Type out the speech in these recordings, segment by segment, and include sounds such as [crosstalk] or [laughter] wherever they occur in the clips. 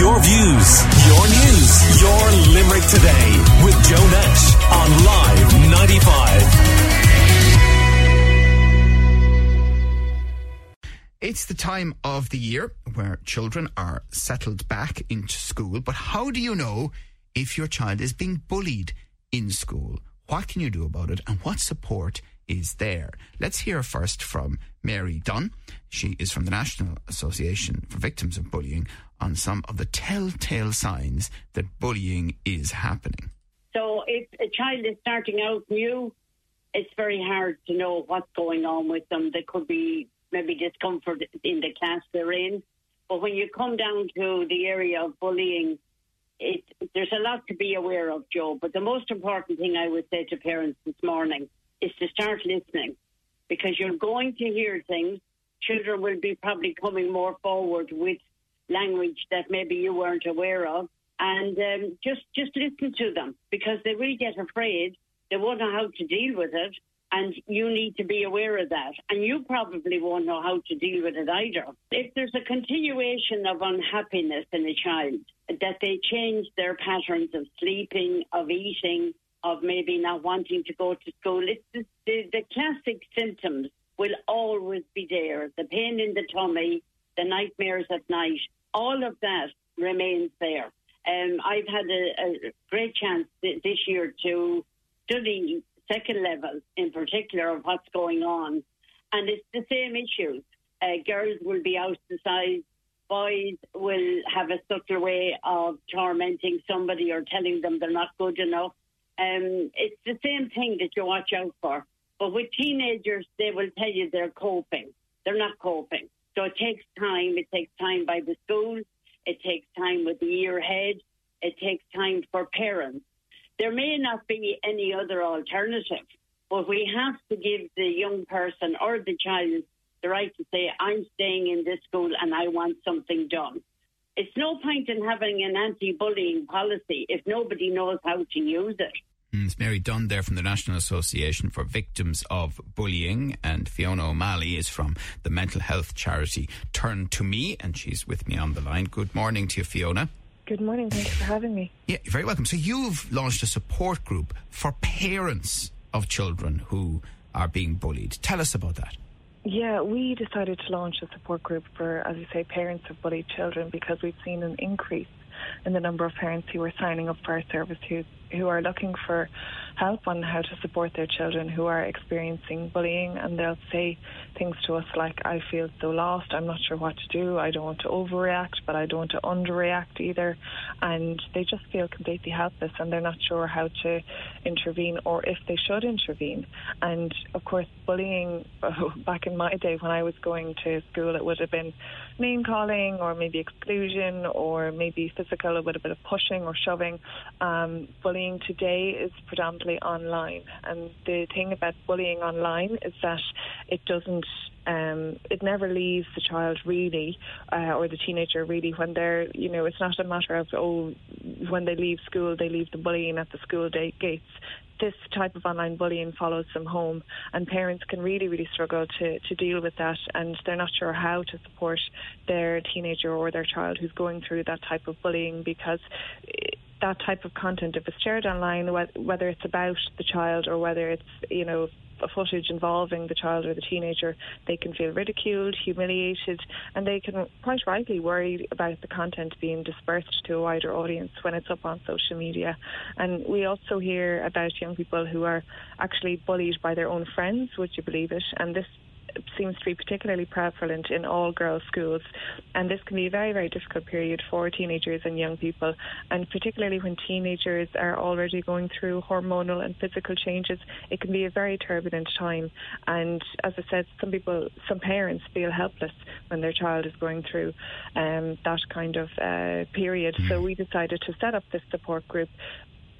Your views, your news, your Limerick today with Joe Nash on Live 95. It's the time of the year where children are settled back into school, but how do you know if your child is being bullied in school? What can you do about it and what support is there? Let's hear first from Mary Dunn. She is from the National Association for Victims of Bullying on some of the telltale signs that bullying is happening. So if a child is starting out new, it's very hard to know what's going on with them. There could be maybe discomfort in the class they're in. But when you come down to the area of bullying, it, there's a lot to be aware of, Joe. But the most important thing I would say to parents this morning is to start listening because you're going to hear things. Children will be probably coming more forward with language that maybe you weren't aware of. And um, just just listen to them because they really get afraid. They won't know how to deal with it. And you need to be aware of that. And you probably won't know how to deal with it either. If there's a continuation of unhappiness in a child, that they change their patterns of sleeping, of eating, of maybe not wanting to go to school, it's the, the, the classic symptoms will always be there. The pain in the tummy, the nightmares at night, all of that remains there. Um, I've had a, a great chance th- this year to study second level in particular of what's going on. And it's the same issues. Uh, girls will be ostracized. Boys will have a subtle way of tormenting somebody or telling them they're not good enough. Um, it's the same thing that you watch out for. But with teenagers, they will tell you they're coping. They're not coping. So it takes time. It takes time by the school. It takes time with the year head. It takes time for parents. There may not be any other alternative, but we have to give the young person or the child the right to say, I'm staying in this school and I want something done. It's no point in having an anti bullying policy if nobody knows how to use it. Mm, it's Mary Dunn there from the National Association for Victims of Bullying, and Fiona O'Malley is from the mental health charity Turn to Me, and she's with me on the line. Good morning to you, Fiona. Good morning. Thanks for having me. Yeah, you're very welcome. So you've launched a support group for parents of children who are being bullied. Tell us about that. Yeah, we decided to launch a support group for, as you say, parents of bullied children because we've seen an increase in the number of parents who are signing up for our service who who are looking for help on how to support their children who are experiencing bullying and they'll say things to us like I feel so lost, I'm not sure what to do, I don't want to overreact but I don't want to underreact either. And they just feel completely helpless and they're not sure how to intervene or if they should intervene. And of course bullying [laughs] back in my day when I was going to school it would have been name calling or maybe exclusion or maybe physical a little bit of pushing or shoving. Um, bullying today is predominantly online. And the thing about bullying online is that it doesn't, um, it never leaves the child really, uh, or the teenager really, when they're, you know, it's not a matter of, oh, when they leave school, they leave the bullying at the school day gates this type of online bullying follows them home, and parents can really, really struggle to, to deal with that, and they're not sure how to support their teenager or their child who's going through that type of bullying because that type of content, if it's shared online, whether it's about the child or whether it's, you know, a footage involving the child or the teenager, they can feel ridiculed, humiliated, and they can quite rightly worry about the content being dispersed to a wider audience when it's up on social media. And we also hear about young people who are actually bullied by their own friends, would you believe it? And this seems to be particularly prevalent in all girls' schools. And this can be a very, very difficult period for teenagers and young people. And particularly when teenagers are already going through hormonal and physical changes, it can be a very turbulent time. And as I said, some people, some parents feel helpless when their child is going through um, that kind of uh, period. So mm-hmm. we decided to set up this support group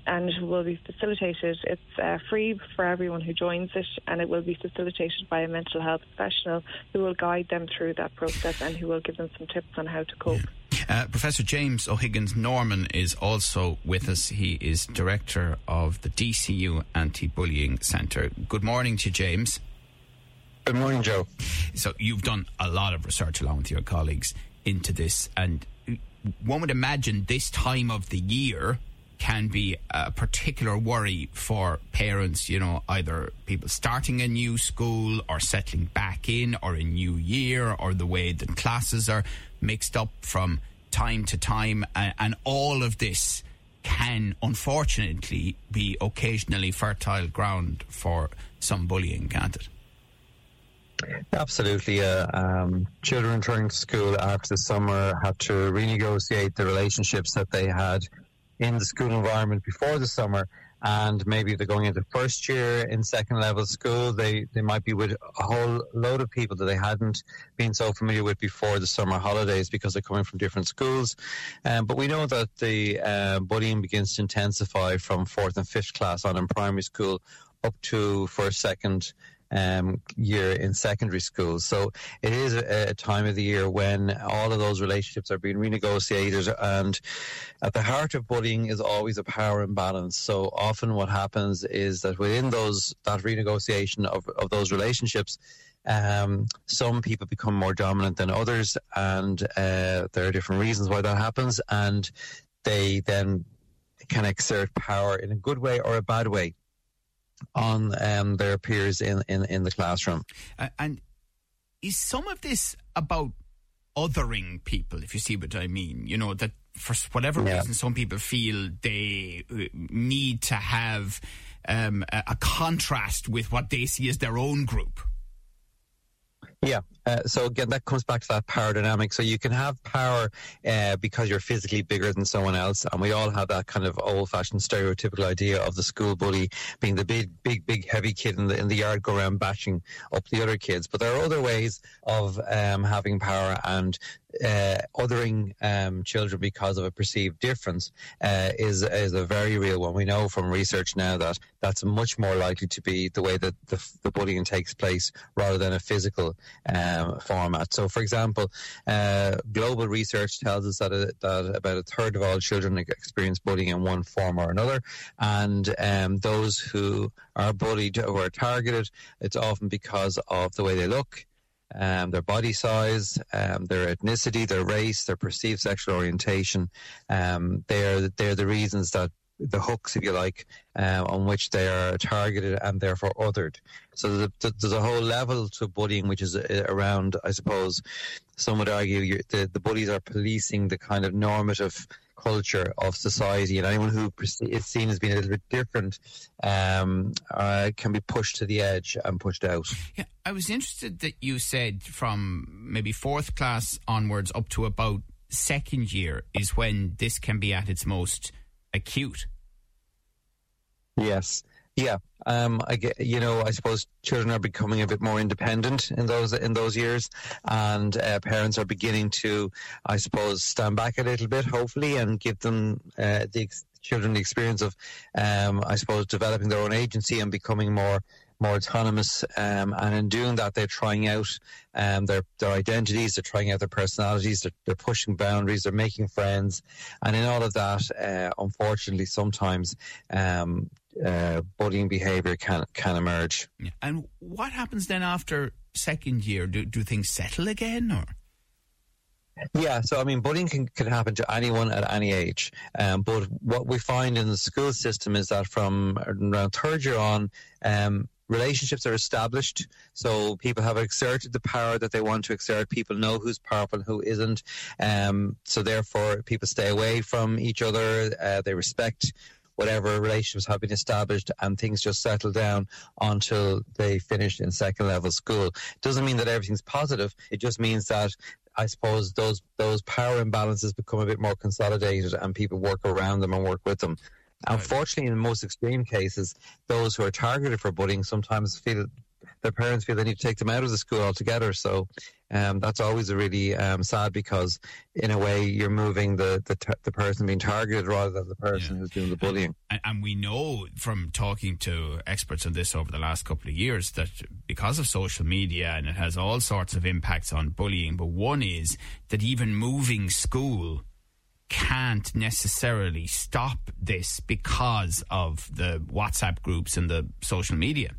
and will be facilitated. It's uh, free for everyone who joins it, and it will be facilitated by a mental health professional who will guide them through that process and who will give them some tips on how to cope. Uh, Professor James O'Higgins Norman is also with us. He is director of the DCU Anti Bullying Centre. Good morning to you, James. Good morning, Joe. So, you've done a lot of research along with your colleagues into this, and one would imagine this time of the year can be a particular worry for parents, you know, either people starting a new school or settling back in or a new year or the way that classes are mixed up from time to time. And, all of this can unfortunately be occasionally fertile ground for some bullying, can't it? Absolutely. Uh, um, children returning to school after the summer have to renegotiate the relationships that they had in the school environment before the summer. And maybe they're going into first year in second level school. They they might be with a whole load of people that they hadn't been so familiar with before the summer holidays because they're coming from different schools. Um, but we know that the uh, bullying begins to intensify from fourth and fifth class on in primary school up to first, second, um, year in secondary school. So it is a, a, time of the year when all of those relationships are being renegotiated. And at the heart of bullying is always a power imbalance. So often what happens is that within those that renegotiation of, of those relationships, um, some people become more dominant than others, and uh, there are different reasons why that happens, and they then can exert power in a good way or a bad way on um, their peers in, in, in the classroom. Uh, and is some of this about othering people, if you see what I mean? You know, that for whatever yeah. reason, some people feel they uh, need to have um, a, a contrast with what they see as their own group. Yeah. Uh, so again, that comes back to that power dynamic. So you can have power uh, because you're physically bigger than someone else, and we all have that kind of old-fashioned stereotypical idea of the school bully being the big, big, big, heavy kid in the in the yard, go around bashing up the other kids. But there are other ways of um, having power, and uh, othering um, children because of a perceived difference uh, is is a very real one. We know from research now that that's much more likely to be the way that the, the bullying takes place rather than a physical um, format. So, for example, uh, global research tells us that, a, that about a third of all children experience bullying in one form or another, and um, those who are bullied or are targeted, it's often because of the way they look um, their body size, um, their ethnicity, their race, their perceived sexual orientation. Um, they're they're the reasons that the hooks, if you like, uh, on which they are targeted and therefore othered. So there's a, there's a whole level to bullying, which is uh, around, I suppose, some would argue the, the bullies are policing the kind of normative culture of society, and anyone who is seen as being a little bit different um, uh, can be pushed to the edge and pushed out. Yeah, I was interested that you said from maybe fourth class onwards up to about second year is when this can be at its most acute. Yes. Yeah, um, I get, you know, I suppose children are becoming a bit more independent in those in those years, and uh, parents are beginning to, I suppose, stand back a little bit, hopefully, and give them uh, the ex- children the experience of, um, I suppose, developing their own agency and becoming more more autonomous. Um, and in doing that, they're trying out um, their their identities, they're trying out their personalities, they're, they're pushing boundaries, they're making friends, and in all of that, uh, unfortunately, sometimes um, uh, bullying behaviour can can emerge. Yeah. And what happens then after second year? Do do things settle again, or? Yeah, so I mean, bullying can, can happen to anyone at any age. Um, but what we find in the school system is that from around third year on, um, relationships are established. So people have exerted the power that they want to exert. People know who's powerful and who isn't. Um, so therefore, people stay away from each other. Uh, they respect whatever relationships have been established and things just settle down until they finish in second level school. It Doesn't mean that everything's positive. It just means that I suppose those those power imbalances become a bit more consolidated and people work around them and work with them. Unfortunately, in most extreme cases, those who are targeted for bullying sometimes feel their parents feel they need to take them out of the school altogether. So um, that's always a really um, sad because, in a way, you're moving the the, t- the person being targeted rather than the person yeah. who's doing the bullying. And, and, we know from talking to experts on this over the last couple of years that because of social media and it has all sorts of impacts on bullying, but one is that even moving school can't necessarily stop this because of the WhatsApp groups and the social media.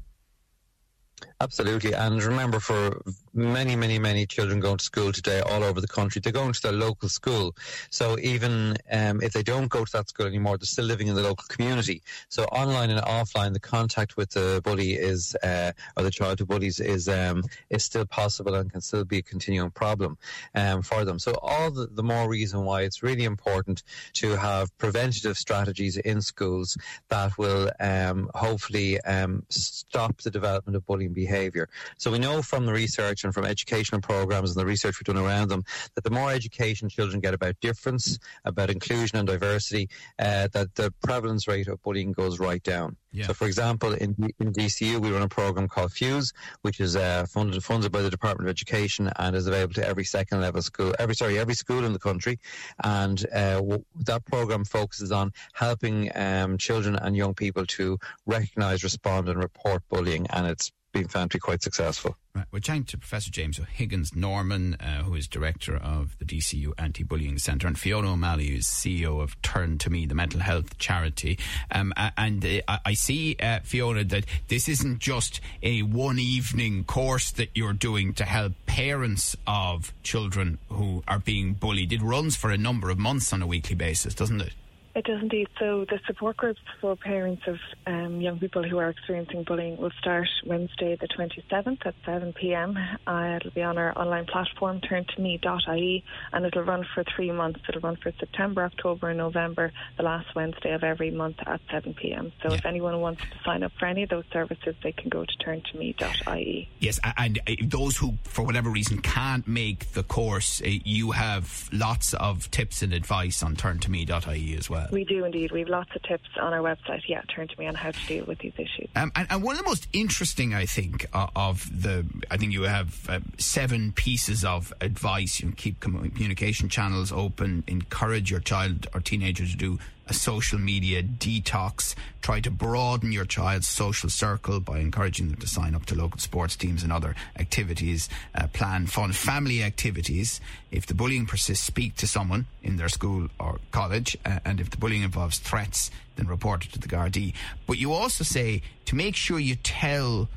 Absolutely, and remember, for many, many, many children going to school today all over the country. They're going to their local school. So even um, if they don't go to that school anymore, they're still living in the local community. So online and offline, the contact with the bully is, uh, or the child who bullies is, um, is still possible and can still be a continuing problem um, for them. So all the, the more reason why it's really important to have preventative strategies in schools that will um, hopefully um, stop the development of bullying behaviour. So we know from the research and from educational programs and the research we've done around them that the more education children get about difference, about inclusion and diversity, uh, that the prevalence rate of bullying goes right down. Yeah. So, for example, in, in DCU, we run a program called Fuse, which is uh, funded funded by the Department of Education and is available to every second level school, every sorry, every school in the country. And uh, w- that program focuses on helping um, children and young people to recognise, respond, and report bullying. And it's been found to be quite successful. Right. We're chatting to Professor James O'Higgins Norman, uh, who is director of the DCU Anti Bullying Centre, and Fiona O'Malley, who's CEO of Turn to Me, the mental health charity. Um, and uh, I see, uh, Fiona, that this isn't just a one evening course that you're doing to help parents of children who are being bullied. It runs for a number of months on a weekly basis, doesn't it? It does indeed. So the support groups for parents of um, young people who are experiencing bullying will start Wednesday the 27th at 7pm. Uh, it'll be on our online platform, turntome.ie, and it'll run for three months. It'll run for September, October and November, the last Wednesday of every month at 7pm. So Yeah. if anyone wants to sign up for any of those services, they can go to turntome.ie. Yes, and uh, those who, for whatever reason, can't make the course, uh, you have lots of tips and advice on turntome.ie as well. We do indeed. We have lots of tips on our website. Yeah, turn to me on how to deal with these issues. Um, and, and one of the most interesting, I think, uh, of the, I think you have uh, seven pieces of advice. You know, keep communication channels open, encourage your child or teenager to do a social media detox, try to broaden your child's social circle by encouraging them to sign up to local sports teams and other activities, uh, plan fun family activities. If the bullying persists, speak to someone in their school or college, uh, and if the bullying involves threats, then report it to the Gardaí. But you also say to make sure you tell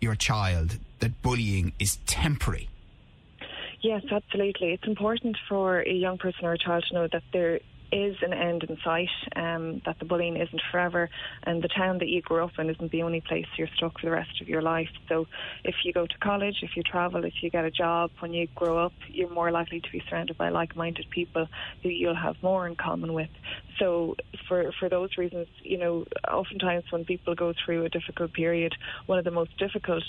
your child that bullying is temporary. Yes, absolutely. It's important for a young person or a child to know that there is an end in sight, um, that the bullying isn't forever, and the town that you grew up in isn't the only place you're stuck for the rest of your life. So, if you go to college, if you travel, if you get a job, when you grow up, you're more likely to be surrounded by like minded people who you'll have more in common with. So, for, for those reasons, you know, oftentimes when people go through a difficult period, one of the most difficult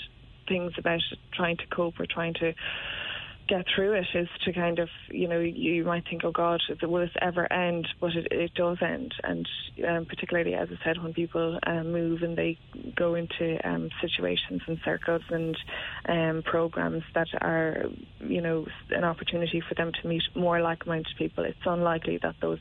things about trying to cope or trying to get through it is to kind of, you know, you might think, oh God, will this ever end? But it, it does end. And um, particularly, as I said, when people um, move and they go into um, situations and circles and um, programs that are, you know, an opportunity for them to meet more like minded people, it's unlikely that those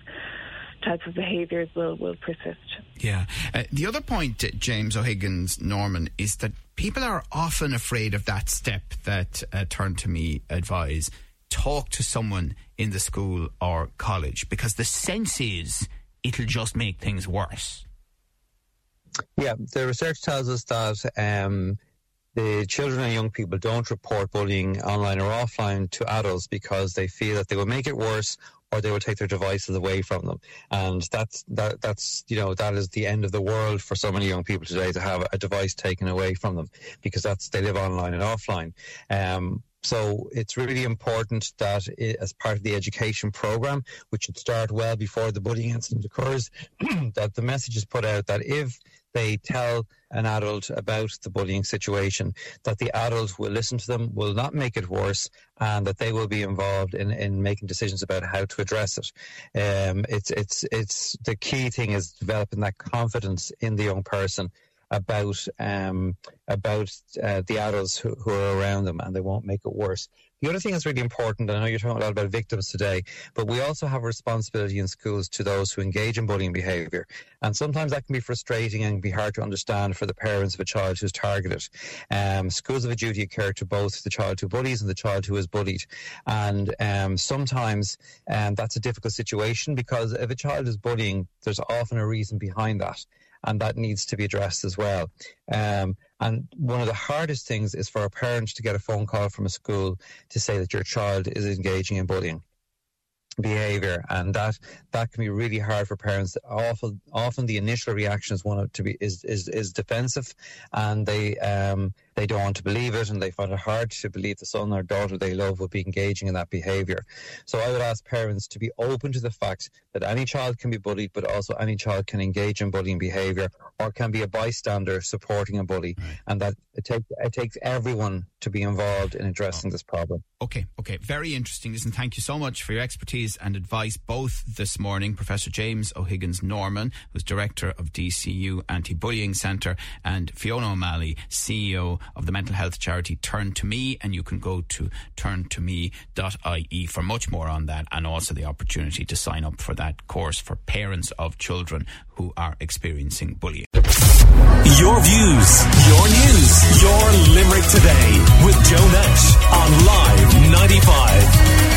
types of behaviours will, will persist. Yeah. Uh, the other point, uh, James O'Higgins Norman, is that people are often afraid of that step that uh, Turn to Me advise. Talk to someone in the school or college because the sense is it'll just make things worse. Yeah, the research tells us that um, the children and young people don't report bullying online or offline to adults because they feel that they will make it worse or they will take their devices away from them. And that's that that's you know that is the end of the world for so many young people today to have a device taken away from them because that's they live online and offline. Um, so it's really important that it, as part of the education program, which should start well before the bullying incident occurs, [clears throat] that the message is put out that if they tell an adult about the bullying situation, that the adult will listen to them, will not make it worse, and that they will be involved in, in making decisions about how to address it. Um, it's it's it's the key thing is developing that confidence in the young person about um, about uh, the adults who, who are around them, and they won't make it worse. The other thing that's really important, I know you're talking a lot about victims today, but we also have a responsibility in schools to those who engage in bullying behaviour. And sometimes that can be frustrating and be hard to understand for the parents of a child who's targeted. Um, schools have a duty of care to both the child who bullies and the child who is bullied. And um, sometimes um, that's a difficult situation because if a child is bullying, there's often a reason behind that. and that needs to be addressed as well. Um, and one of the hardest things is for a parent to get a phone call from a school to say that your child is engaging in bullying behavior. And that that can be really hard for parents. Often often the initial reaction is one to be is is, is defensive. And they um they don't want to believe it and they find it hard to believe the son or daughter they love would be engaging in that behavior so i would ask parents to be open to the fact that any child can be bullied but also any child can engage in bullying behavior or can be a bystander supporting a bully right. and that it, take, it takes everyone to be involved in addressing oh. this problem okay okay very interesting listen thank you so much for your expertise and advice both this morning. Professor James O'Higgins Norman, who's director of DCU Anti Bullying Centre, and Fiona O'Malley, CEO of the mental health charity Turn to Me. And you can go to turntome.ie for much more on that and also the opportunity to sign up for that course for parents of children who are experiencing bullying. Your views, your news, your Limerick today with Joe Nash on Live 95.